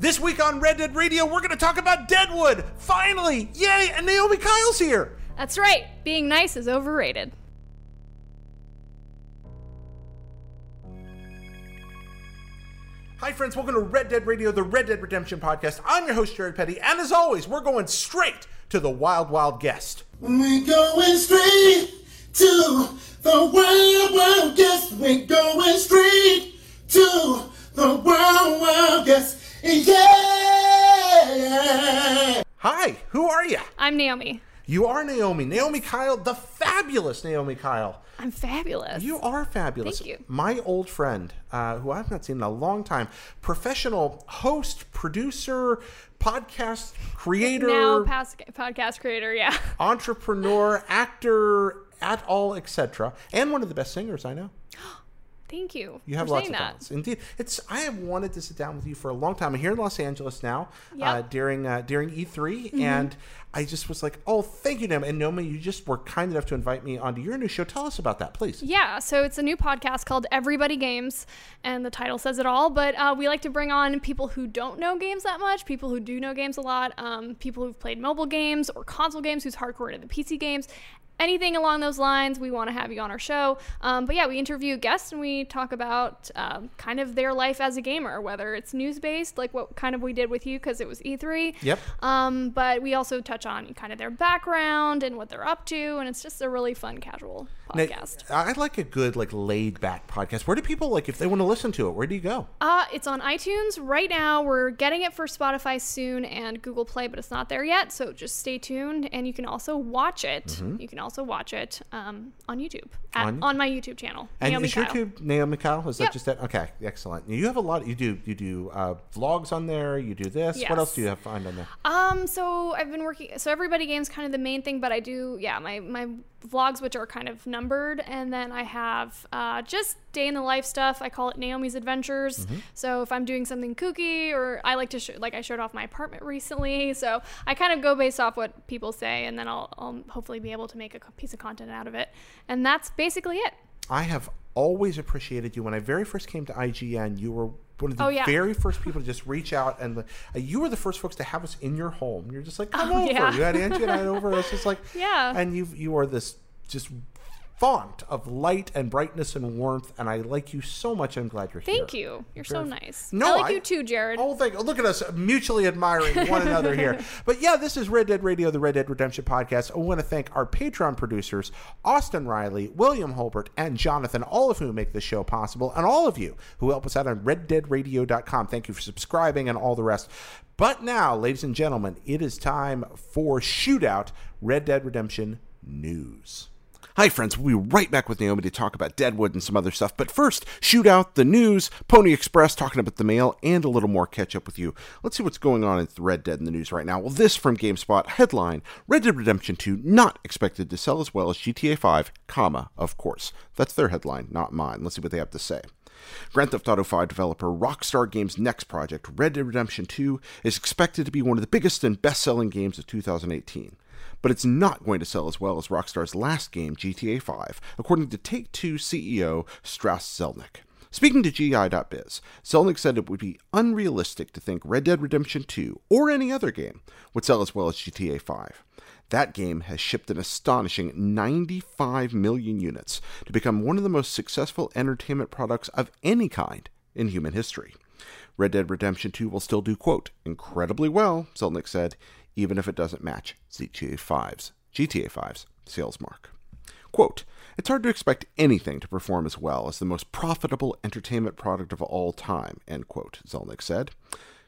This week on Red Dead Radio, we're going to talk about Deadwood. Finally! Yay! And Naomi Kyle's here. That's right. Being nice is overrated. Hi, friends. Welcome to Red Dead Radio, the Red Dead Redemption podcast. I'm your host, Jared Petty. And as always, we're going straight to the Wild Wild Guest. We're going straight to the wild, wild guest. We're going straight to the wild, wild guest. Yeah. Hi, who are you? I'm Naomi. You are Naomi. Naomi Kyle, the fabulous Naomi Kyle. I'm fabulous. You are fabulous. Thank you. My old friend, uh, who I've not seen in a long time, professional host, producer, podcast creator, now past podcast creator, yeah. entrepreneur, actor, at all, etc., and one of the best singers I know. Thank you. You have lots of that. talents. Indeed, it's. I have wanted to sit down with you for a long time. I'm here in Los Angeles now Yep. Mm-hmm. uh, during uh, during E3, and I just was like, "Oh, thank you, Naomi." And Naomi, you just were kind enough to invite me onto your new show. Tell us about that, please. Yeah, so it's a new podcast called Everybody Games, and the title says it all. But uh, we like to bring on people who don't know games that much, people who do know games a lot, um, people who've played mobile games or console games, who's hardcore into the PC games. Anything along those lines, we want to have you on our show. Um, but yeah, we interview guests and we talk about um, kind of their life as a gamer, whether it's news based, like what kind of we did with you because it was E3. Yep. Um, but we also touch on kind of their background and what they're up to, and it's just a really fun, casual Now, podcast. I like a good like laid back podcast. Where do people like if they want to listen to it? Where do you go? Uh, it's on iTunes right now. We're getting it for Spotify soon and Google Play, but it's not there yet. So just stay tuned, and you can also watch it. You can also watch it um, on YouTube at. On- on, my YouTube channel. And Naomi is your YouTube Naomi Kyle? Is that just that? Okay, excellent. You have a lot. You do you do uh, vlogs on there. You do this. What else do you have find on there? Um, so I've been working. So everybody games kind of the main thing, but I do yeah my my vlogs which are kind of numbered, and then I have uh, just day in the life stuff. I call it Naomi's Adventures. Mm-hmm. So if I'm doing something kooky, or I like to sh- like I showed off my apartment recently, so I kind of go based off what people say, and then I'll, I'll hopefully be able to make a piece of content out of it, and that's basically it. I have always appreciated you. When I very first came to IGN, you were one of the Oh, yeah. very first people to just reach out and uh, you were the first folks to have us in your home. You're just like, come Oh, over. yeah. You had Angie and I over. It's just like, Yeah. And you you are this just font of light and brightness and warmth, and I like you so much. I'm glad you're here. Thank you. You're so nice. No, I like I- you too, Jared. Oh, thank Look at us mutually admiring one another here. But yeah, this is Red Dead Radio, the Red Dead Redemption podcast. I want to thank our Patreon producers, Austin Riley, William Holbert, and Jonathan, all of whom make this show possible, and all of you who help us out on reddeadradio.com. Thank you for subscribing and all the rest. But now, ladies and gentlemen, it is time for Shootout Red Dead Redemption News. Hi, friends. We'll be right back with Naomi to talk about Deadwood and some other stuff. But first, shoot out the news, Pony Express talking about the mail, and a little more catch up with you. Let's see what's going on in Red Dead in the news right now. Well, this from GameSpot headline Red Dead Redemption 2 not expected to sell as well as GTA 5, comma, of course. That's their headline, not mine. Let's see what they have to say. Grand Theft Auto 5 developer Rockstar Games' next project, Red Dead Redemption 2, is expected to be one of the biggest and best selling games of 2018 but it's not going to sell as well as Rockstar's last game, GTA 5, according to Take Two CEO Strauss Zelnick. Speaking to GI.biz, Zelnick said it would be unrealistic to think Red Dead Redemption 2 or any other game would sell as well as GTA 5. That game has shipped an astonishing 95 million units to become one of the most successful entertainment products of any kind in human history. Red Dead Redemption 2 will still do, quote, incredibly well, Zelnick said, even if it doesn't match GTA 5's, GTA 5's sales mark. Quote, it's hard to expect anything to perform as well as the most profitable entertainment product of all time, end quote, Zelnick said.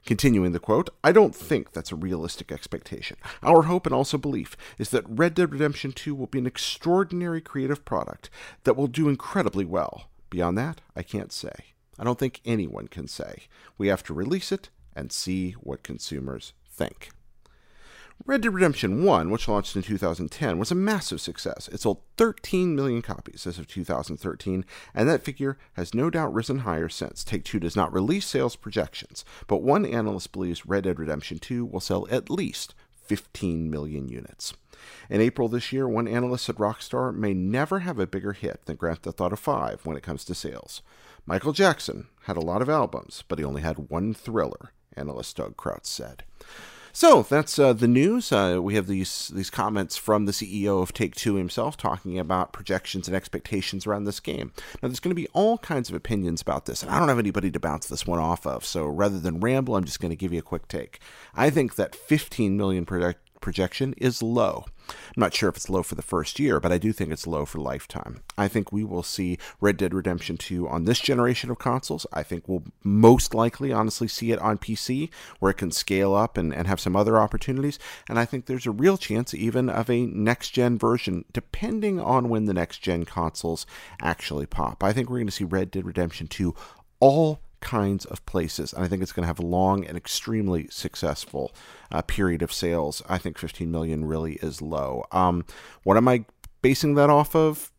Continuing the quote, I don't think that's a realistic expectation. Our hope and also belief is that Red Dead Redemption 2 will be an extraordinary creative product that will do incredibly well. Beyond that, I can't say. I don't think anyone can say. We have to release it and see what consumers think. Red Dead Redemption 1, which launched in 2010, was a massive success. It sold 13 million copies as of 2013, and that figure has no doubt risen higher since. Take Two does not release sales projections, but one analyst believes Red Dead Redemption 2 will sell at least 15 million units. In April this year, one analyst said Rockstar may never have a bigger hit than Grand Theft Auto 5 when it comes to sales. Michael Jackson had a lot of albums, but he only had one thriller, analyst Doug Creutz said. So that's uh, the news. Uh, we have these these comments from the CEO of Take Two himself talking about projections and expectations around this game. Now, there's going to be all kinds of opinions about this, and I don't have anybody to bounce this one off of. So rather than ramble, I'm just going to give you a quick take. I think that 15 million project projection is low. I'm not sure if it's low for the first year, but I do think it's low for lifetime. I think we will see Red Dead Redemption 2 on this generation of consoles. I think we'll most likely, honestly, see it on PC, where it can scale up and, and have some other opportunities. And I think there's a real chance even of a next gen version, depending on when the next gen consoles actually pop. I think we're going to see Red Dead Redemption 2 all kinds of places. And I think it's going to have a long and extremely successful uh, period of sales. I think 15 million really is low. Um, what am I basing that off of?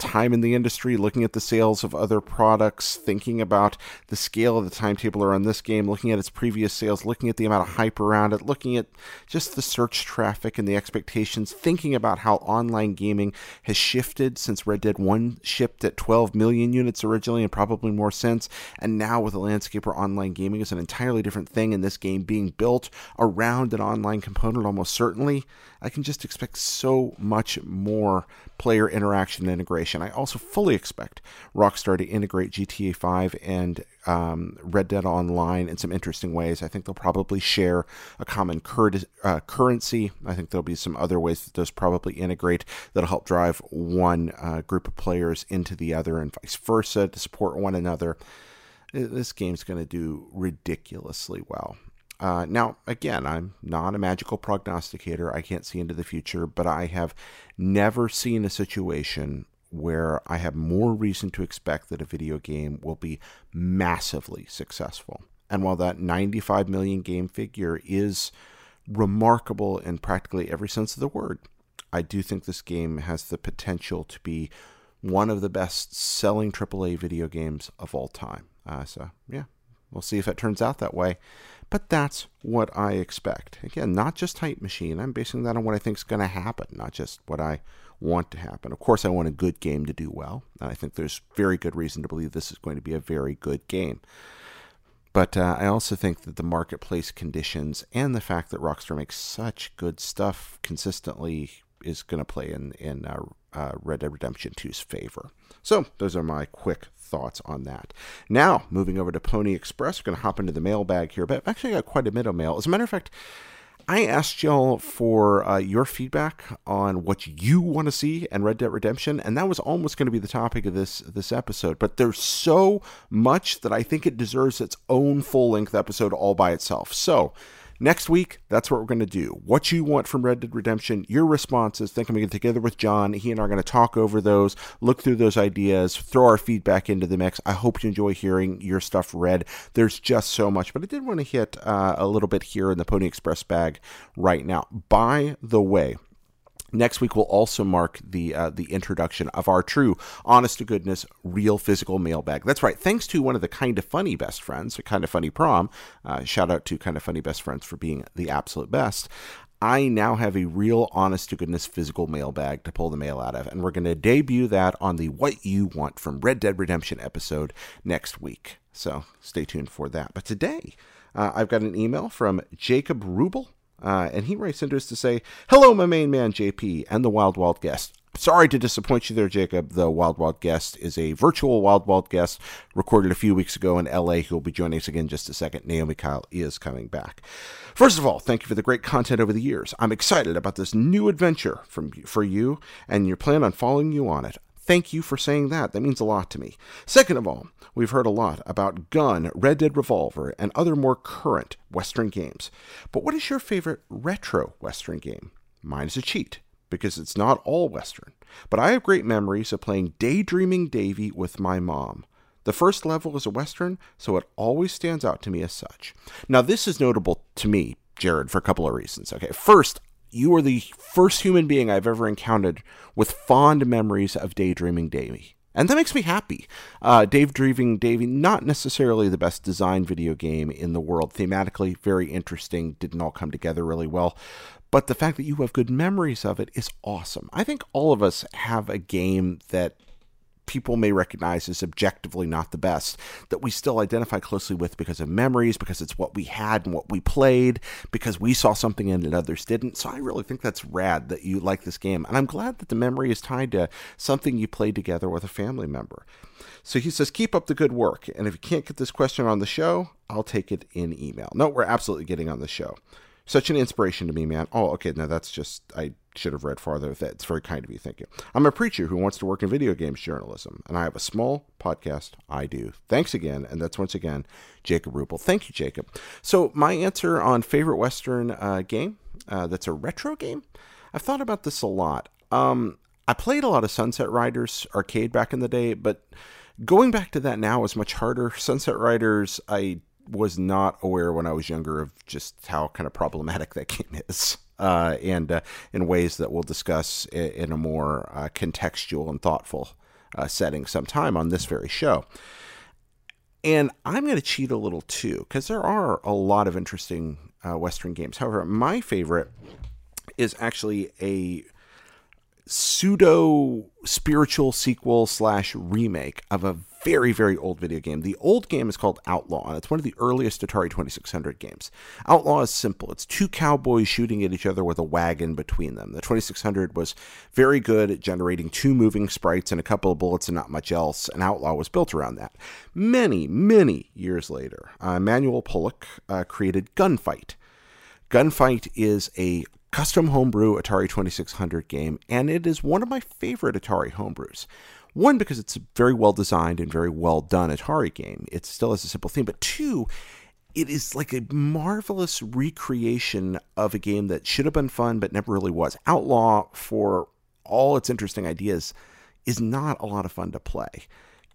Time in the industry, looking at the sales of other products, thinking about the scale of the timetable around this game, looking at its previous sales, looking at the amount of hype around it, looking at just the search traffic and the expectations, thinking about how online gaming has shifted since Red Dead 1 shipped at 12 million units originally and probably more since, and now with a landscape where online gaming is an entirely different thing and this game being built around an online component almost certainly, I can just expect so much more player interaction and integration. I also fully expect Rockstar to integrate GTA 5 and um, Red Dead Online in some interesting ways. I think they'll probably share a common cur- uh, currency. I think there'll be some other ways that those probably integrate that'll help drive one uh, group of players into the other and vice versa to support one another. This game's going to do ridiculously well. Uh, now, again, I'm not a magical prognosticator. I can't see into the future, but I have never seen a situation where I have more reason to expect that a video game will be massively successful. And while that 95 million game figure is remarkable in practically every sense of the word, I do think this game has the potential to be one of the best selling AAA video games of all time. Uh, so, yeah, we'll see if it turns out that way. But that's what I expect. Again, not just Hype Machine. I'm basing that on what I think is going to happen, not just what I want to happen. Of course, I want a good game to do well. And I think there's very good reason to believe this is going to be a very good game. But uh, I also think that the marketplace conditions and the fact that Rockstar makes such good stuff consistently is going to play in in uh, uh, Red Dead Redemption 2's favor. So those are my quick thoughts on that. Now, moving over to Pony Express, we're going to hop into the mailbag here, but I've actually got quite a bit of mail. As a matter of fact, I asked y'all for uh, your feedback on what you want to see in Red Dead Redemption, and that was almost going to be the topic of this this episode. But there's so much that I think it deserves its own full length episode all by itself. So Next week, that's what we're going to do. What you want from Red Dead Redemption, your responses. Think I'm going to get together with John. He and I are going to talk over those, look through those ideas, throw our feedback into the mix. I hope you enjoy hearing your stuff read. There's just so much, but I did want to hit uh, a little bit here in the Pony Express bag right now. By the way, Next week will also mark the uh, the introduction of our true, honest to goodness, real physical mailbag. That's right. Thanks to one of the kind of funny best friends, a kind of funny prom. Uh, shout out to kind of funny best friends for being the absolute best. I now have a real, honest to goodness physical mailbag to pull the mail out of, and we're going to debut that on the What You Want from Red Dead Redemption episode next week. So stay tuned for that. But today, uh, I've got an email from Jacob Rubel. Uh, and he writes into us to say, Hello, my main man, JP, and the Wild Wild Guest. Sorry to disappoint you there, Jacob. The Wild Wild Guest is a virtual Wild Wild Guest recorded a few weeks ago in LA who will be joining us again in just a second. Naomi Kyle is coming back. First of all, thank you for the great content over the years. I'm excited about this new adventure from for you, and your plan on following you on it. Thank you for saying that. That means a lot to me. Second of all, we've heard a lot about Gun, Red Dead Revolver, and other more current Western games. But what is your favorite retro Western game? Mine is a cheat, because it's not all Western. But I have great memories of playing Daydreaming Davy with my mom. The first level is a Western, so it always stands out to me as such. Now, this is notable to me, Jared, for a couple of reasons. Okay, first, you are the first human being I've ever encountered with fond memories of Daydreaming Davy. And that makes me happy. Uh, Daydreaming Davy, not necessarily the best designed video game in the world. Thematically, very interesting, didn't all come together really well. But the fact that you have good memories of it is awesome. I think all of us have a game that people may recognize as objectively not the best that we still identify closely with because of memories, because it's what we had and what we played, because we saw something in it others didn't. So I really think that's rad that you like this game. And I'm glad that the memory is tied to something you played together with a family member. So he says, keep up the good work. And if you can't get this question on the show, I'll take it in email. No, we're absolutely getting on the show. Such an inspiration to me, man. Oh, okay. No, that's just, I should have read farther with that. It's very kind of you. Thank you. I'm a preacher who wants to work in video games journalism, and I have a small podcast. I do. Thanks again. And that's once again Jacob Rupel. Thank you, Jacob. So, my answer on favorite Western uh, game uh, that's a retro game, I've thought about this a lot. Um, I played a lot of Sunset Riders arcade back in the day, but going back to that now is much harder. Sunset Riders, I was not aware when I was younger of just how kind of problematic that game is. Uh, and uh, in ways that we'll discuss in a more uh, contextual and thoughtful uh, setting sometime on this very show. And I'm going to cheat a little too, because there are a lot of interesting uh, Western games. However, my favorite is actually a pseudo spiritual sequel slash remake of a very, very old video game. The old game is called Outlaw, and it's one of the earliest Atari 2600 games. Outlaw is simple. It's two cowboys shooting at each other with a wagon between them. The 2600 was very good at generating two moving sprites and a couple of bullets and not much else, and Outlaw was built around that. Many, many years later, uh, Emanuel Polik uh, created Gunfight. Gunfight is a custom homebrew Atari 2600 game, and it is one of my favorite Atari homebrews. One, because it's a very well designed and very well done Atari game. It still has a simple theme. But two, it is like a marvelous recreation of a game that should have been fun but never really was. Outlaw, for all its interesting ideas, is not a lot of fun to play.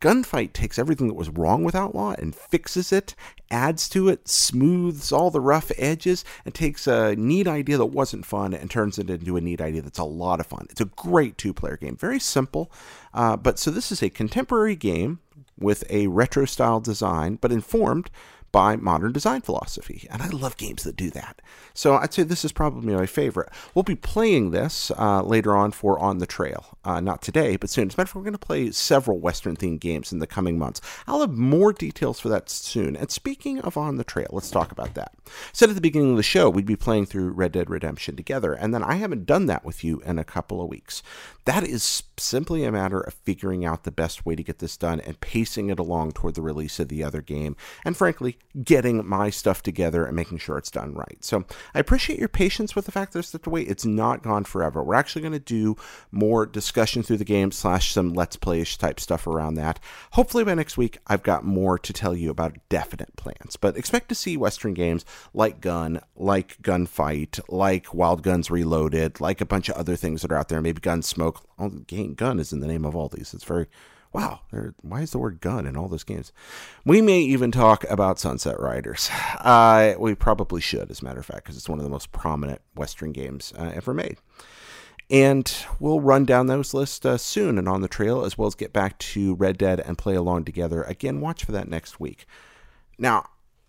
Gunfight takes everything that was wrong with Outlaw and fixes it, adds to it, smooths all the rough edges, and takes a neat idea that wasn't fun and turns it into a neat idea that's a lot of fun. It's a great two player game. Very simple. Uh, but so this is a contemporary game with a retro style design, but informed by modern design philosophy. And I love games that do that. So I'd say this is probably my favorite. We'll be playing this uh, later on for On the Trail. Uh, not today, but soon. As a matter of fact, we're going to play several Western themed games in the coming months. I'll have more details for that soon. And speaking of On the Trail, let's talk about that. said at the beginning of the show, we'd be playing through Red Dead Redemption together. And then I haven't done that with you in a couple of weeks. That is simply a matter of figuring out the best way to get this done and pacing it along toward the release of the other game. And frankly, getting my stuff together and making sure it's done right. So I appreciate your patience with the fact that there's such a wait. It's not gone forever. We're actually going to do more discussion through the game slash some let's playish type stuff around that. Hopefully by next week I've got more to tell you about definite plans. But expect to see Western games like Gun, like Gunfight, like Wild Guns Reloaded, like a bunch of other things that are out there. Maybe Gunsmoke. Game Gun is in the name of all these. It's very wow, why is the word gun in all those games? We may even talk about Sunset Riders. Uh, we probably should, as a matter of fact, because it's one of the most prominent Western games uh, ever made. And we'll run down those lists uh, soon and on the trail, as well as get back to Red Dead and play along together. Again, watch for that next week. Now,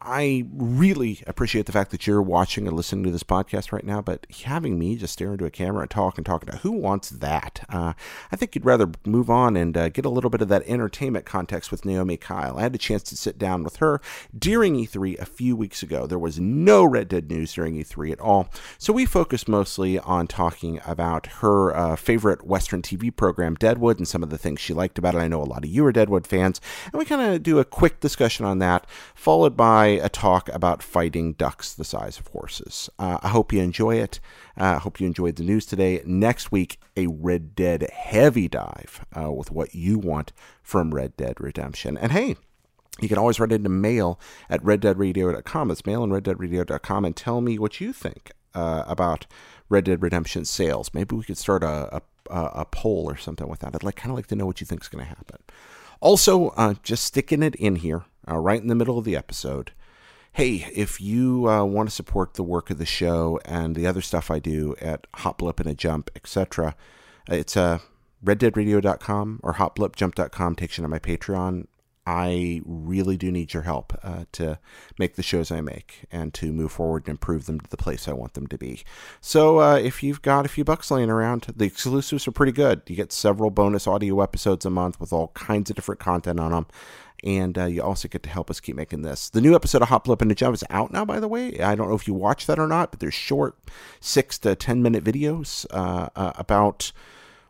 I really appreciate the fact that you're watching and listening to this podcast right now, but having me just stare into a camera and talk and talk about who wants that? Uh, I think you'd rather move on and uh, get a little bit of that entertainment context with Naomi Kyle. I had a chance to sit down with her during E3 a few weeks ago. There was no Red Dead news during E3 at all, so we focused mostly on talking about her uh, favorite Western TV program, Deadwood, and some of the things she liked about it. I know a lot of you are Deadwood fans, and we kind of do a quick discussion on that, followed by a talk about fighting ducks the size of horses. Uh, I hope you enjoy it. Uh, I uh, hope you enjoyed the news today. Next week, a Red Dead heavy dive uh, with what you want from Red Dead Redemption. And hey, you can always write into mail at reddeadradio.com. It's mail at reddeadradio.com and tell me what you think uh, about Red Dead Redemption sales. Maybe we could start a, a, a poll or something with that. I'd like kind of like to know what you think is going to happen. Also, uh, just sticking it in here, uh, right in the middle of the episode hey, if you uh, want to support the work of the show and the other stuff I do at Hop Blip and a Jump, etc., it's uh, reddeadradio.com or hopblipjump.com takes you to my Patreon. I really do need your help uh, to make the shows I make and to move forward and improve them to the place I want them to be. So uh, if you've got a few bucks laying around, the exclusives are pretty good. You get several bonus audio episodes a month with all kinds of different content on them. And uh, you also get to help us keep making this. The new episode of Hop Blip and a Jump is out now, by the way. I don't know if you watch that or not, but there's short, six to 10 minute videos uh, uh, about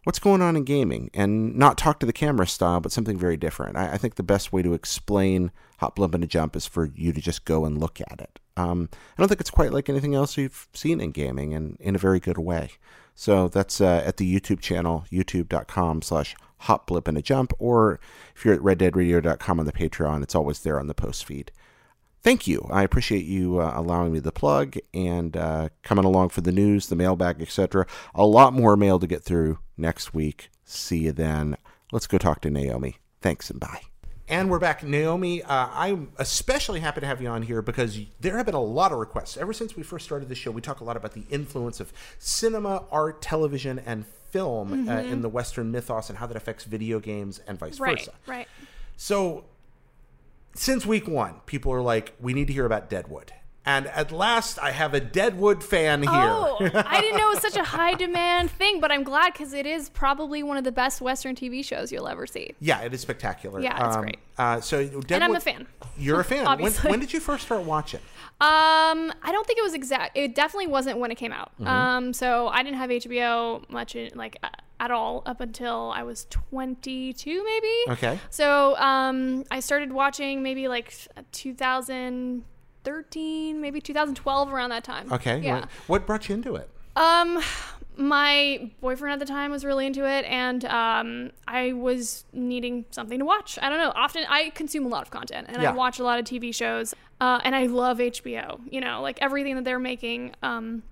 what's going on in gaming and not talk to the camera style, but something very different. I, I think the best way to explain Hop Blip and a Jump is for you to just go and look at it. Um, I don't think it's quite like anything else you've seen in gaming and in a very good way. So that's uh, at the YouTube channel, youtube.com slash hop blip and a jump, or if you're at reddeadradio.com on the Patreon, it's always there on the post feed thank you. I appreciate you uh, allowing me the plug and uh, coming along for the news, the mailbag, etc. A lot more mail to get through next week. See you then. Let's go talk to Naomi. Thanks and bye. And we're back. Naomi, uh, I'm especially happy to have you on here because there have been a lot of requests. Ever since we first started the show, we talk a lot about the influence of cinema, art, television, and film uh, in the Western mythos and how that affects video games and vice Right, versa. right. So, since week one, people are like, we need to hear about Deadwood. And at last, I have a Deadwood fan here. Oh, I didn't know it was such a high demand thing, but I'm glad because it is probably one of the best Western TV shows you'll ever see. Yeah, it is spectacular. Yeah, it's great. Uh, so, Deadwood, And I'm a fan. You're a fan. when, Obviously. when did you first start watching? Um, I don't think it was exact. It definitely wasn't when it came out. Mm-hmm. Um, so I didn't have HBO much in, like uh, at all up until I was 22, maybe. Okay. So um, I started watching maybe like 2013, maybe 2012, around that time. Okay. Yeah. What, what brought you into it? Um, my boyfriend at the time was really into it, and um, I was needing something to watch. I don't know. Often I consume a lot of content, and Yeah. I watch a lot of TV shows, uh, and I love HBO. You know, like everything that they're making, um,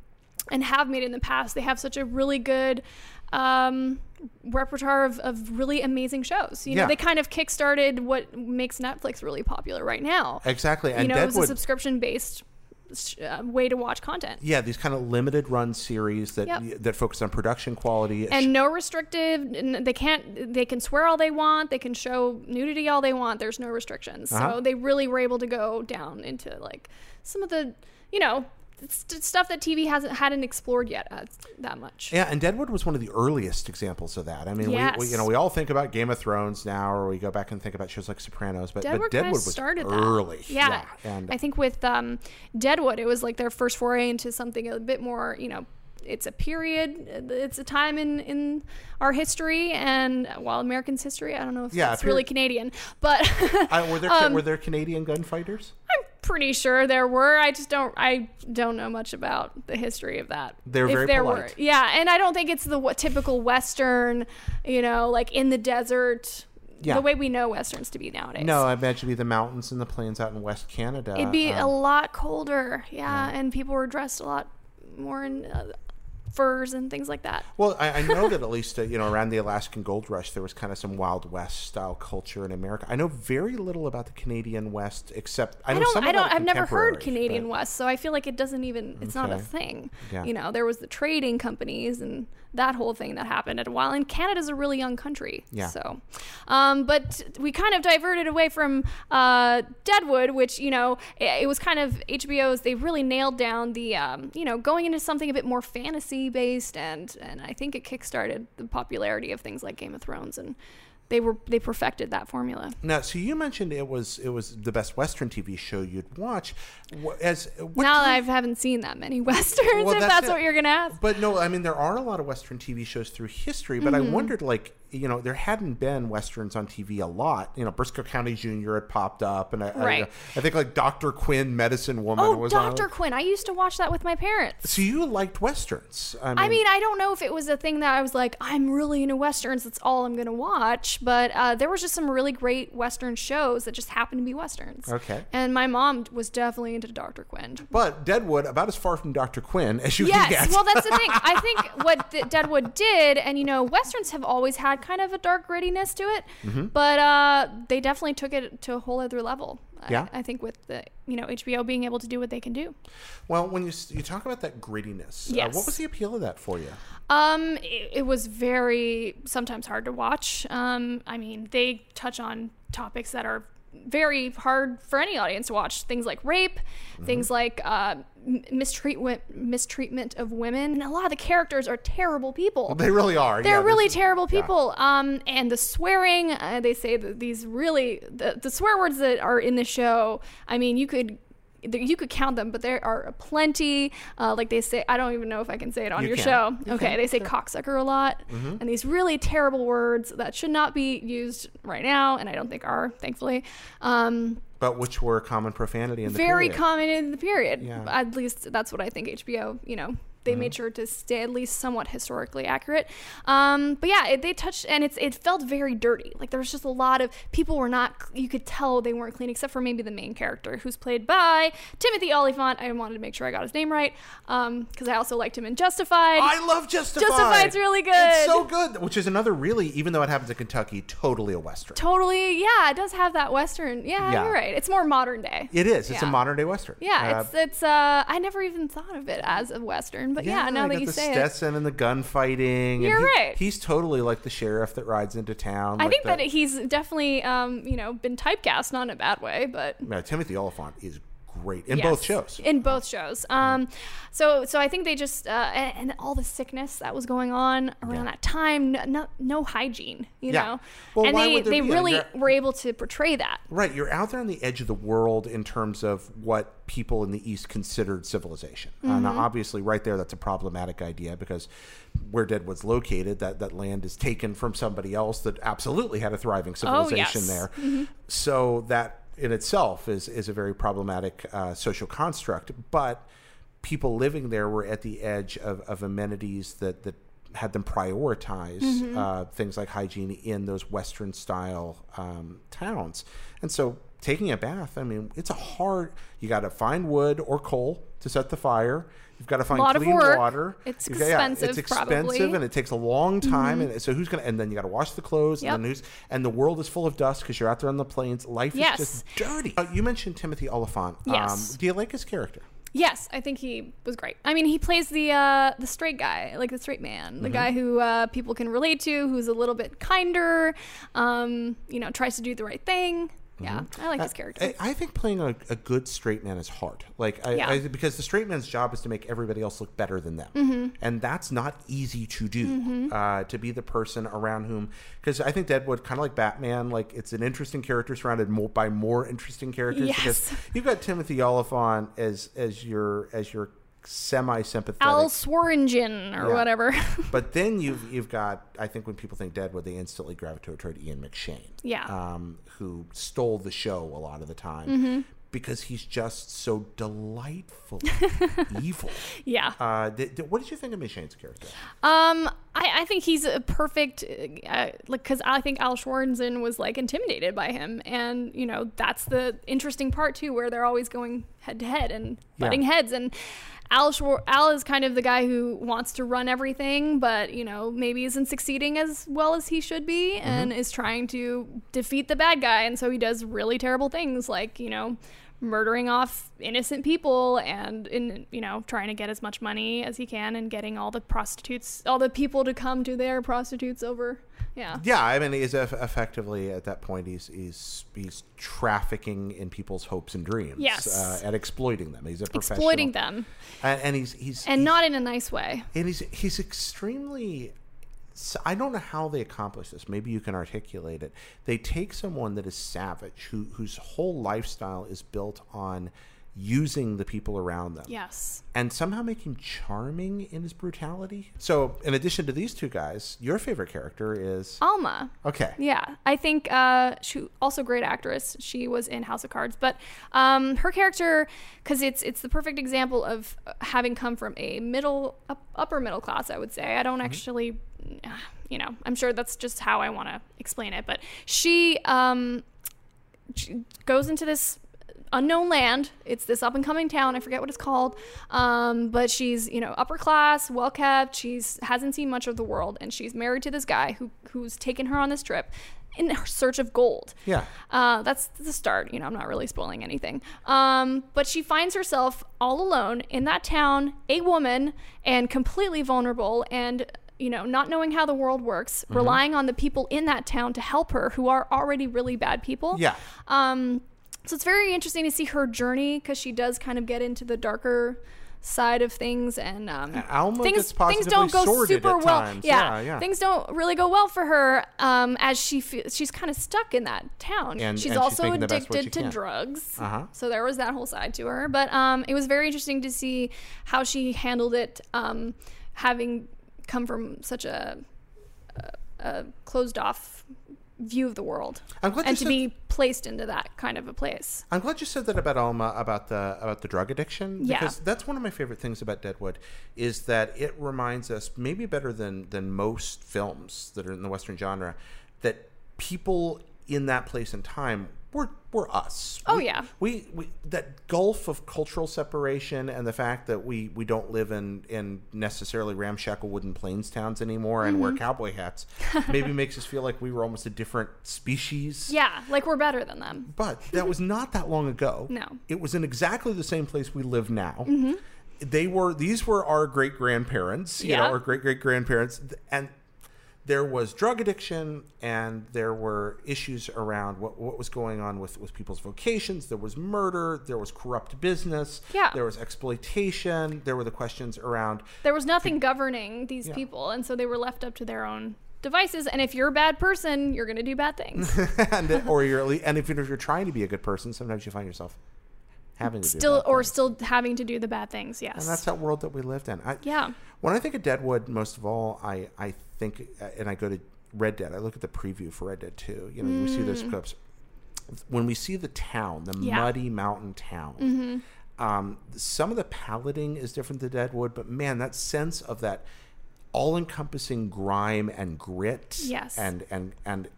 and have made in the past. They have such a really good. Um, repertoire of, of really amazing shows. You know, Yeah. they kind of kickstarted what makes Netflix really popular right now. Exactly. And you know, it was a subscription based uh, way to watch content. yeah, these kind of limited run series that Yep. that focus on production quality. and no restrictive they can't they can swear all they want they can show nudity all they want there's no restrictions Uh-huh. so they really were able to go down into like some of the you know stuff that tv hasn't hadn't explored yet uh, that much Yeah, and Deadwood was one of the earliest examples of that. I mean, we, we you know we all think about Game of Thrones now, or we go back and think about shows like Sopranos, but Deadwood, but Deadwood was started that. early. Yeah. and I think with um, Deadwood, it was like their first foray into something a bit more, you know, it's a period, it's a time in, in our history, and well, Americans' history. I don't know if Yeah, that's really Canadian, but I, were there Um, were there Canadian gunfighters? Pretty sure there were. I just don't. I don't know much about the history of that. They're If very there polite. were, yeah, and I don't think it's the typical Western, you know, like in the desert. Yeah. The way we know westerns to be nowadays. No, I imagine it'd be the mountains and the plains out in West Canada. It'd be a um, lot colder, yeah, and people were dressed a lot more in uh, furs and things like that. Well, I, I know that at least uh, you know around the Alaskan Gold Rush, there was kind of some Wild West style culture in America. I know very little about the Canadian West, except I I know don't. I don't. I've never heard Canadian but- West, so I feel like it doesn't even. It's not a thing. Yeah. You know, there was the trading companies and that whole thing that happened at a while. And Canada's a really young country. Yeah. So, um, but we kind of diverted away from uh, Deadwood, which you know it, it was kind of HBO's. They really nailed down the um, you know going into something a bit more fantasy based, and and I think it kickstarted the popularity of things like Game of Thrones and. They were they perfected that formula. Now, so you mentioned it was it was the best Western TV show you'd watch. As now I haven't seen that many westerns, Well, if that's that's what you're gonna ask. But no, I mean there are a lot of Western TV shows through history, but I Mm-hmm. wondered like you know there hadn't been westerns on TV a lot. You know, Brisco County Jr. had popped up, and I, Right. I, I think like Doctor Quinn, Medicine Woman Oh, was on. Dr. Quinn. I used to watch that with my parents. So you liked westerns? I mean, I mean, I don't know if it was a thing that I was like, I'm really into westerns. That's all I'm gonna watch. But uh, there was just some really great western shows that just happened to be westerns. Okay. And my mom was definitely into Dr. Quinn. but Deadwood about as far from Doctor Quinn as you can get. Yes, well, that's the thing. I think what Deadwood did, and you know, westerns have always had kind of a dark grittiness to it, Mm-hmm. but uh, they definitely took it to a whole other level. Yeah. I, think with the you know HBO being able to do what they can do. well, when you you talk about that grittiness, uh, Yes. what was the appeal of that for you? Um, it, it was very sometimes hard to watch. Um, I mean, they touch on topics that are very hard for any audience to watch. Things like rape, Mm-hmm. things like uh, mistreatment mistreatment of women. And a lot of the characters are terrible people. They really are. They're yeah, really is- terrible yeah. people. Um, and the swearing, uh, they say that these really the, the swear words that are in the show. I mean, you could. You could count them, but there are plenty. Uh, like they say, I don't even know if I can say it on You your can. show. You okay, can. they say cocksucker a lot, Mm-hmm. and these really terrible words that should not be used right now, and I don't think are, thankfully. Um, But which were common profanity in the period. very period. common in the period. Yeah. At least that's what I think HBO, you know, they made sure to stay at least somewhat historically accurate. Um, but yeah, it, they touched, and it's it felt very dirty. Like there was just a lot of people were not. You could tell they weren't clean, except for maybe the main character, who's played by Timothy Olyphant. I wanted to make sure I got his name right because I also liked him in Justified. I love Justified. Justified's really good. It's so good. Which is another really, even though it happens in Kentucky, totally a western. totally, yeah, it does have that western. Yeah, Yeah. you're right. It's more modern day. It is. It's a modern day western. Yeah, Uh, it's it's. Uh, I never even thought of it as a western, but yeah, now I that you the say it, Stetson and the gunfighting. You're he- right. He's totally like the sheriff that rides into town. I like think the- that he's definitely, um, you know, been typecast, not in a bad way, but No, Timothy Olyphant is great in yes, both shows. In both shows. Um, so so I think they just uh, and, and all the sickness that was going on around Yeah. that time, no, no, no hygiene, you Yeah. know, Well, and they they? Really you're- were able to portray that. Right, you're out there on the edge of the world in terms of what people in the East considered civilization. Uh, Mm-hmm. now, obviously, right there, that's a problematic idea because where Deadwood's located, that, that land is taken from somebody else that absolutely had a thriving civilization Oh, yes. there. So that in itself is is a very problematic uh, social construct. But people living there were at the edge of, of amenities that that had them prioritize Mm-hmm. uh, things like hygiene in those Western style um, towns. And so taking a bath, I mean, it's a hard. You got to find wood or coal to set the fire. You've got to find clean water. It's You've got- yeah, expensive, it's expensive, probably. Mm-hmm. and it takes a long time. And so who's gonna? And then you got to wash the clothes. Yep. And? And the world is full of dust because you're out there on the plains. Life Yes. is just dirty. Uh, you mentioned Timothy Olyphant. Yes. Um, do you like his character? Yes, I think he was great. I mean, he plays the uh, the straight guy, like the straight man, Mm-hmm. the guy who uh, people can relate to, who's a little bit kinder, um, you know, tries to do the right thing. Yeah, I like his character. Mm-hmm. I, I think playing a, a good straight man is hard. Like, I, Yeah. I, because the straight man's job is to make everybody else look better than them, Mm-hmm. and that's not easy to do. Uh, to be the person around whom, because I think Deadwood, kind of like Batman, like it's an interesting character surrounded more, by more interesting characters. Yes. Because you've got Timothy Olyphant as as your as your semi sympathetic. Al Swearingen or Yeah. whatever. But then you've you've got I think when people think Deadwood, they instantly gravitate toward Ian McShane. Yeah. Um, who stole the show a lot of the time Mm-hmm. because he's just so delightful evil. yeah. Uh, th- th- what did you think of McShane's character? Um, I, I think he's a perfect, uh, like, because I think Al Schwarzenegger was like intimidated by him, and you know that's the interesting part too, where they're always going head to head and Yeah. butting heads, and Al Schwar- Al is kind of the guy who wants to run everything, but you know maybe isn't succeeding as well as he should be, and mm-hmm. is trying to defeat the bad guy, and so he does really terrible things, like you know murdering off innocent people and in you know trying to get as much money as he can and getting all the prostitutes all the people to come to their prostitutes over yeah Yeah, I mean, he's eff- effectively at that point he's he's he's trafficking in people's hopes and dreams. Yes. uh, and exploiting them. He's a professional. exploiting them and, and he's he's and he's- not in a nice way and he's he's extremely so I don't know how they accomplish this. Maybe you can articulate it. They take someone that is savage, who whose whole lifestyle is built on using the people around them, yes. And somehow him charming in his brutality. So, in addition to these two guys, your favorite character is alma. Okay. yeah i think uh she also great actress. She was in house of cards but um her character because it's it's the perfect example of having come from a middle up, upper middle class i would say. I don't actually you know i'm sure that's just how i want to explain it but she um she goes into this unknown land. It's this up and coming town. I forget what it's called. Um, but she's, you know, upper class, well kept. She's hasn't seen much of the world, and she's married to this guy who who's taken her on this trip in search of gold. Yeah. Uh, that's the start. You know, I'm not really spoiling anything. Um, but she finds herself all alone in that town, a woman, and completely vulnerable. And you know, not knowing how the world works, Mm-hmm. relying on the people in that town to help her who are already really bad people. Yeah. Um, so it's very interesting to see her journey because she does kind of get into the darker side of things and um, Alma things things don't go super well. Yeah, Yeah, yeah. things don't really go well for her um, as she fe- she's kind of stuck in that town. And- she's and also making the best what addicted she to can. drugs. Uh-huh. So there was that whole side to her, but um, it was very interesting to see how she handled it, um, having come from such a, a, a closed off view of the world, I'm glad and to said- be placed into that kind of a place. I'm glad you said that about Alma about the about the drug addiction Yeah. because that's one of my favorite things about Deadwood is that it reminds us maybe better than than most films that are in the western genre that people in that place and time were were us. Oh, We- yeah. We, we that gulf of cultural separation and the fact that we we don't live in in necessarily ramshackle wooden plains towns anymore and Mm-hmm. wear cowboy hats maybe makes us feel like we were almost a different species. Yeah, like we're better than them. But that was not that long ago. No. Mm-hmm. It was in exactly the same place we live now. They were these were our great grandparents, you Yeah. know, our great great grandparents and there was drug addiction and there were issues around what, what was going on with, with people's vocations. There was murder, there was corrupt business, Yeah. there was exploitation, there were the questions around There was nothing governing these Yeah. people, and so they were left up to their own devices. And if you're a bad person, you're going to do bad things. and or you're and if if you're trying to be a good person, sometimes you find yourself having to do still, bad or things. still having to do the bad things. Yes. And that's that world that we lived in. I, Yeah. When I think of Deadwood, most of all, I, I think, uh, and I go to Red Dead, I look at the preview for Red Dead 2. You know, we see those clips. When we see the town, the Mm. Yeah. Mm-hmm. muddy mountain town, um, some of the palading is different to Deadwood, but man, that sense of that all encompassing grime and grit. Yes. And, and, and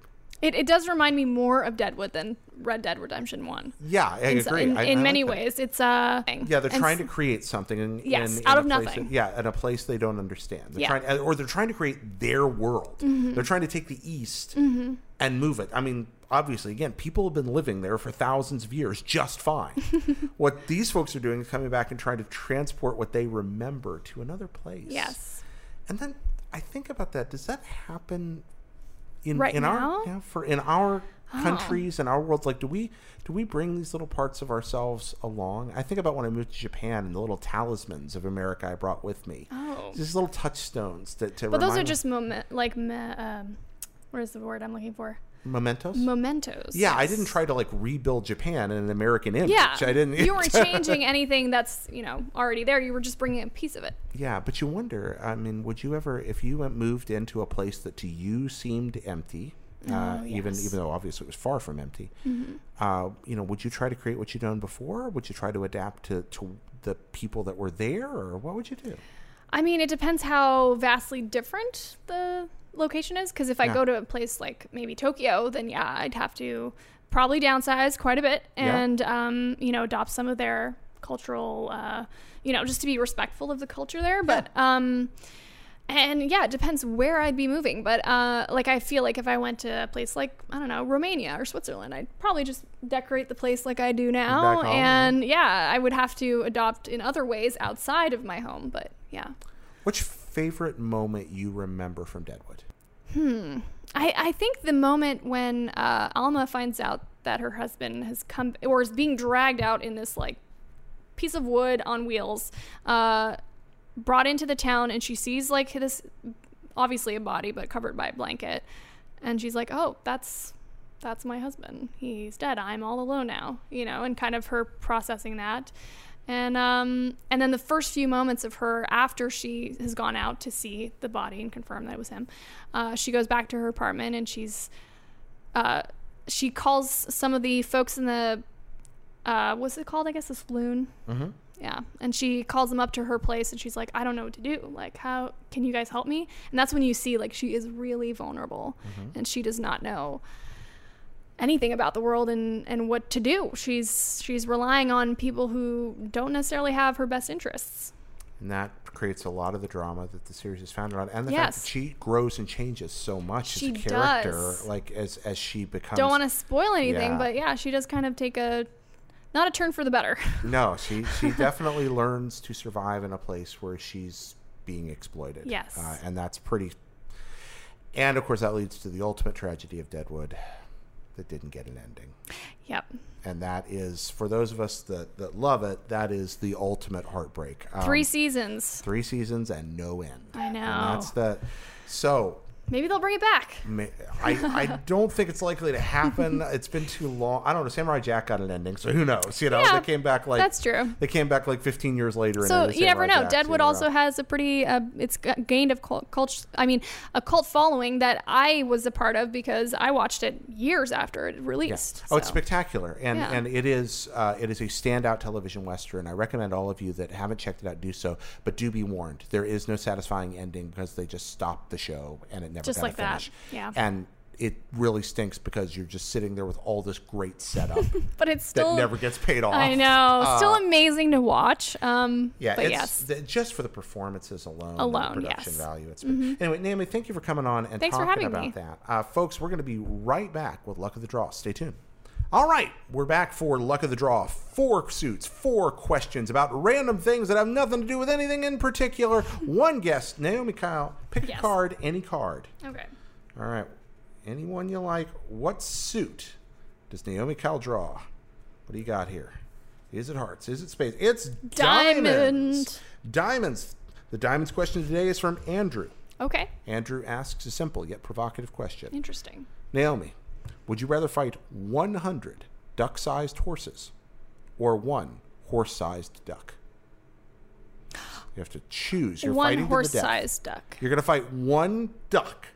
It, it does remind me more of Deadwood than Red Dead Redemption 1. yeah, I In, agree. in, I- in I many like ways. It's uh Yeah, they're and trying to create something in, Yes, in, out a of place nothing. that- yeah, in a place they don't understand. They're Yeah. trying, or they're trying to create their world. Mm-hmm. They're trying to take the East and move it. I mean, obviously, again, people have been living there for thousands of years just fine. what these folks are doing is coming back and trying to transport what they remember to another place. Yes. And then I think about that. Does that happen in Right in now? our yeah, for in our Oh. countries and our worlds? Like, do we do we bring these little parts of ourselves along? I think about when I moved to Japan and the little talismans of America I brought with me. Oh. These little touchstones to, to But those are just moment, like, me, um, what is the word I'm looking for? Mementos. Mementos. yeah, I didn't try to like rebuild Japan in an American image. Yeah. I didn't. you weren't changing anything that's, you know, already there. You were just bringing a piece of it. Yeah, but you wonder. I mean, would you ever, if you went moved into a place that to you seemed empty, uh, even yes. even though obviously it was far from empty, uh, you know, would you try to create what you'd done before? Or would you try to adapt to to the people that were there, or what would you do? I mean, it depends how vastly different the location is. Because if I Yeah. go to a place like maybe Tokyo, then yeah, I'd have to probably downsize quite a bit Yeah. and, um, you know, adopt some of their cultural, uh, you know, just to be respectful of the culture there. But, um, and yeah, it depends where I'd be moving. But uh, like, I feel like if I went to a place like I don't know Romania or Switzerland, I'd probably just decorate the place like I do now. Home, and yeah, I would have to adopt in other ways outside of my home. But yeah. Which favorite moment you remember from Deadwood? I, I think the moment when uh, Alma finds out that her husband has come or is being dragged out in this like piece of wood on wheels, uh, brought into the town, and she sees like this obviously a body but covered by a blanket, and she's like, "Oh, that's that's my husband. He's dead. I'm all alone now." You know, and kind of her processing that. And um, and then the first few moments of her after she has gone out to see the body and confirm that it was him, uh, she goes back to her apartment and she's uh, she calls some of the folks in the uh, what's it called? I guess the saloon. Mm-hmm. Yeah, and she calls them up to her place and she's like, I don't know what to do. Like, how can you guys help me? And that's when you see like she is really vulnerable and she does not know anything about the world and, and what to do. She's she's relying on people who don't necessarily have her best interests. And that creates a lot of the drama that the series is founded on, and the fact that she grows and changes so much She as a character, does. like as as she becomes. Don't want to spoil anything, Yeah. but yeah, she does kind of take a not a turn for the better. No, she she definitely learns to survive in a place where she's being exploited. Yes. uh, and that's pretty. And of course, that leads to the ultimate tragedy of Deadwood, that didn't get an ending. Yep. And that is for those of us that, that love it. That is the ultimate heartbreak. Um, Three seasons. three seasons and no end. I know. And that's the. So Maybe they'll bring it back. I, I don't think it's likely to happen. It's been too long. I don't know. Samurai Jack got an ending, so who knows? You know, Yeah, they came back like that's true. They came back like 15 years later. So you never know. Jack, Deadwood also know. has a pretty, uh, it's gained a cult, cult, I mean, a cult following that I was a part of because I watched it years after it Yeah. released. Oh, it's spectacular, and Yeah. and it is uh, it is a standout television western. I recommend all of you that haven't checked it out do so, but do be warned: there is no satisfying ending because they just stopped the show and it never Just like that. Yeah. and it really stinks because you're just sitting there with all this great setup But it's still that never gets paid off. I know, still Uh, amazing to watch. Um, Yeah, but it's yes. th- just for the performances alone, the Alone, production yes. Mm-hmm. value. It's been anyway. Naomi, thank you for coming on and Thanks for talking having about me. that, uh, folks. We're going to be right back with Luck of the Draw. Stay tuned. All right, we're back for Luck of the Draw. Four suits, four questions about random things that have nothing to do with anything in particular. One guest, Naomi Kyle. Pick a card, any card. Okay. All right, anyone you like. What suit does Naomi Kyle draw? What do you got here? Is it hearts? Is it spades? It's diamonds. Diamond. Diamonds. The diamonds question today is from Andrew. Okay. Andrew asks a simple yet provocative question. Interesting. Naomi, would you rather fight 100 duck sized horses or one horse sized duck? You have to choose. You're One fighting to horse-sized duck. You're going to fight one duck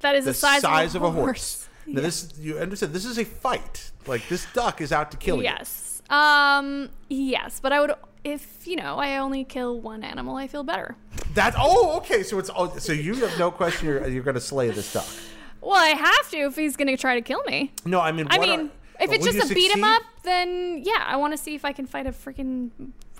That is the size, size, of a horse. Now, this you understand. This is a fight. Like this duck is out to kill you. Yes. Um. Yes, but I would if you know I only kill one animal, I feel better. That oh okay. So it's oh, so you have no question. You're you're going to slay this duck. Well, I have to if he's gonna try to kill me. No, I mean. I mean, are- if it's just a beat 'em succeed? up, then yeah, I want to see if I can fight a freaking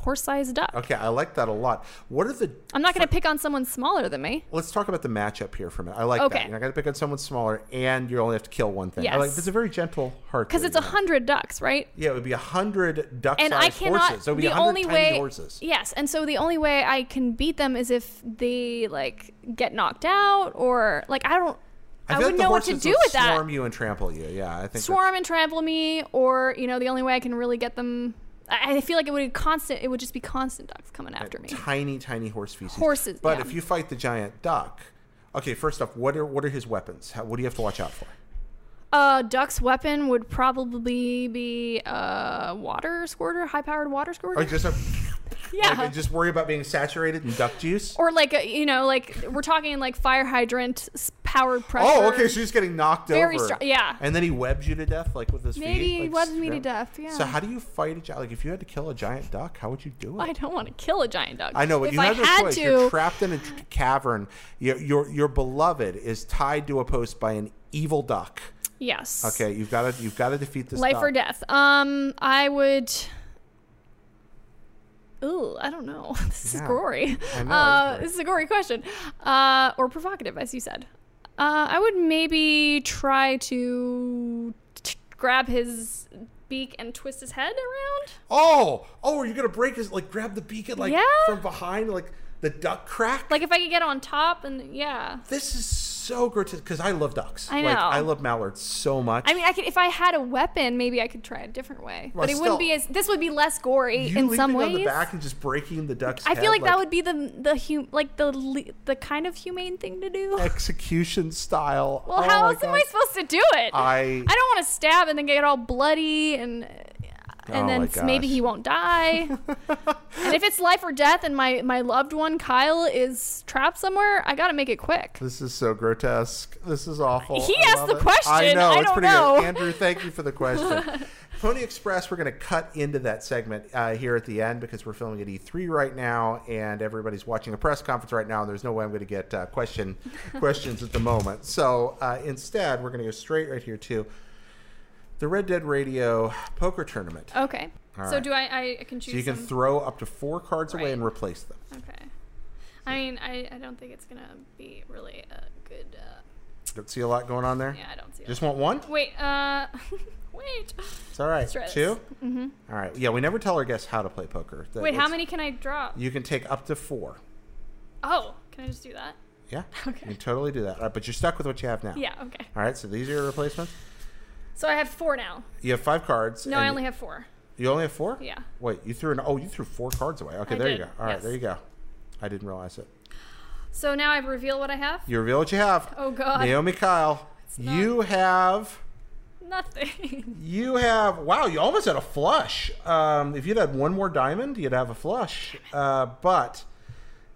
horse-sized duck. Okay, I like that a lot. What are the? I'm not gonna pick on someone smaller than me. Let's talk about the matchup here for a minute. I like that. Okay. You're not going to pick on someone smaller, and you only have to kill one thing. I like. Yes. It's a very gentle heart. Because it's a hundred ducks, right? Yeah, it would be a hundred duck-sized And I cannot. horses. So it would be the hundred only way, horses. yes, and so the only way I can beat them is if they like get knocked out or like I don't. I, like wouldn't the know what to do with that. Swarm you and trample you. Yeah, I think. Swarm and trample me, or you know, the only way I can really get them. I I feel like it would be constant. It would just be constant ducks coming after me. tiny, tiny horse feces. Horses, But yeah. if you fight the giant duck, okay. First off, what are what are his weapons? How, what do you have to watch out for? Uh, Duck's weapon would probably be a water squirter, high-powered water squirter. Or just a, yeah. like, just worry about being saturated in duck juice. or like a, you know, like we're talking like fire hydrant powered pressure. Oh, okay. So he's getting knocked over. Very over. strong- yeah. And then he webs you to death, like with his feet. Maybe he like, webs me to death, yeah. So how do you fight a giant? Like if you had to kill a giant duck, how would you do it? I don't want to kill a giant duck. I know, but if you I have no had choice. to, You're trapped in a cavern. Your, your your beloved is tied to a post by an evil duck. yes. Okay, you've got to you've got to defeat this Life duck. or death. Um, I would. Ooh, I don't know. This is Yeah. gory. I know, Uh, this is a gory question. Uh, or provocative, as you said. Uh, I would maybe try to t- grab his beak and twist his head around. Oh, oh, are you gonna break his like grab the beacon like Yeah. from behind like the duck crack? Like if I could get on top and yeah. this is so grotesque because I love ducks. I Like know. I love mallards so much. I mean, I could if I had a weapon, maybe I could try a different way. Well, but it still- wouldn't be as. This would be less gory in some on ways. the back and just breaking the duck's I head, feel like, that would be the the hum, like the the kind of humane thing to do. execution style. Well, Oh how else am I supposed to do it? I- I don't want to stab and then get all bloody and and Oh then maybe he won't die. and if it's life or death and my my loved one Kyle is trapped somewhere, I got to make it quick. This is so grotesque. This is awful. He I asked the it. question. I know. I it's pretty know. good. Andrew, thank you for the question. Pony Express, we're going to cut into that segment uh, here at the end because we're filming at E3 right now, and everybody's watching a press conference right now, and there's no way I'm going to get uh, question questions at the moment. So uh, instead, we're going to go straight right here to the Red Dead Radio Poker Tournament. Okay. All so right. do I? I can choose. so you can some- throw up to four cards away and replace them. Okay. I mean, I, I don't think it's gonna be really a good. Uh, Don't see a lot going on there. yeah, I don't see. Just want one. Wait. Uh. wait. It's all right. 2 Mm-hmm. All right. Yeah, we never tell our guests how to play poker. That Wait. How many can I drop? You can take up to four. Oh, can I just do that? Yeah. Okay. You can totally do that. All right, but you're stuck with what you have now. Yeah. Okay. All right. So these are your replacements. So I have four now. You have five cards. No, I only have four. You only have four. Yeah. Wait, you threw an. Oh, you threw four cards away. Okay, I there you go. All right, yes. there you go. I didn't realize it. So now I've revealed what I have. You reveal what you have. Oh God. Naomi Kyle, you have. Nothing. You have wow! You almost had a flush. Um, if you'd had one more diamond, you'd have a flush. Uh, but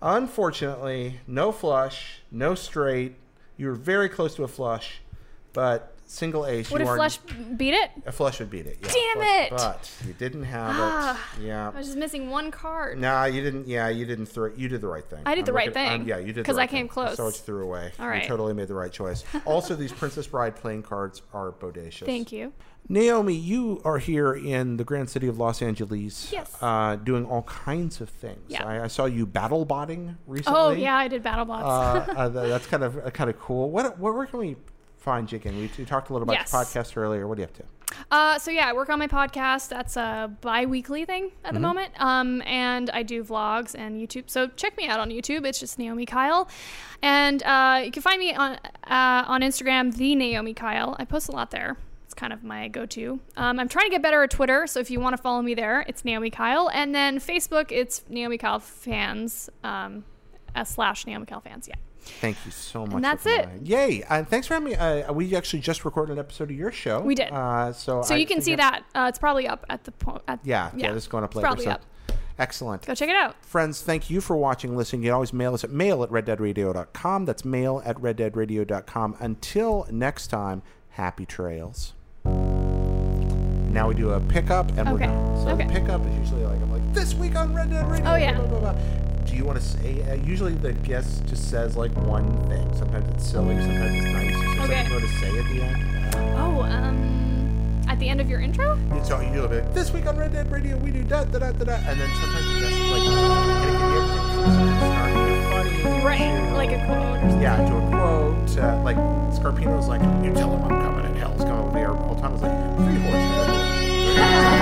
unfortunately, no flush, no straight. You were very close to a flush, but single ace. Would a are flush beat it? a flush would beat it. Yeah, Damn flush- it! But you didn't have Ah, it. Yeah. I was just missing one card. Nah, you didn't. Yeah, you didn't throw. You did the right thing. I did I'm the right looking- I'm- thing, yeah, you did. the 'cause I came thing. I saw what you threw away. All You totally made the right choice. also, these Princess Bride playing cards are bodacious. Thank you. Naomi, you are here in the grand city of Los Angeles. Yes. Uh, doing all kinds of things. Yeah. I, I saw you battle botting recently. Oh yeah, I did battle bots. Uh, uh, that's kind of uh, kind of cool. What, what where can we you again? We, we talked a little about Yes. your podcast earlier. What are you up to? Uh, so yeah, I work on my podcast. That's a bi-weekly thing at the Mm-hmm. moment. Um, and I do vlogs and YouTube. So check me out on YouTube. It's just Naomi Kyle, and uh, you can find me on uh, on Instagram, the Naomi Kyle. I post a lot there. It's kind of my go-to. Um, I'm trying to get better at Twitter, so if you want to follow me there, it's Naomi Kyle, and then Facebook, it's Naomi Kyle fans. Um, uh, slash Naomi Kyle fans. Yeah. Thank you so much. And that's it. Yay! And thanks for having me. Uh, we actually just recorded an episode of your show. We did. Uh, so So I you can see that-. Uh, it's probably up at the point. Yeah, yeah, this is going up it's later. Probably so up. excellent. Go check it out. Friends, thank you for watching, listening. You can always mail us at mail at reddeadradio.com. That's mail at reddeadradio.com. Until next time, happy trails. Now we do a pickup, and we're done. So Okay. the pickup is usually like, I'm like, this week on Red Dead Radio. Oh, yeah. blah, blah, blah. Do you want to say, uh, usually the guest just says like one thing. Sometimes it's silly, sometimes it's nice. Is there Okay. something you want to say at the end? Oh, um, at the end of your intro? It's all you do a bit. This week on Red Dead Radio, we do da da da da da, and then sometimes the guest is like, and it can be everything from funny, Right, like a quote or something. yeah, to a quote. Uh, like Scarpino was like, "You tell him I'm coming, and hell's coming with me." Or whole time like, three horses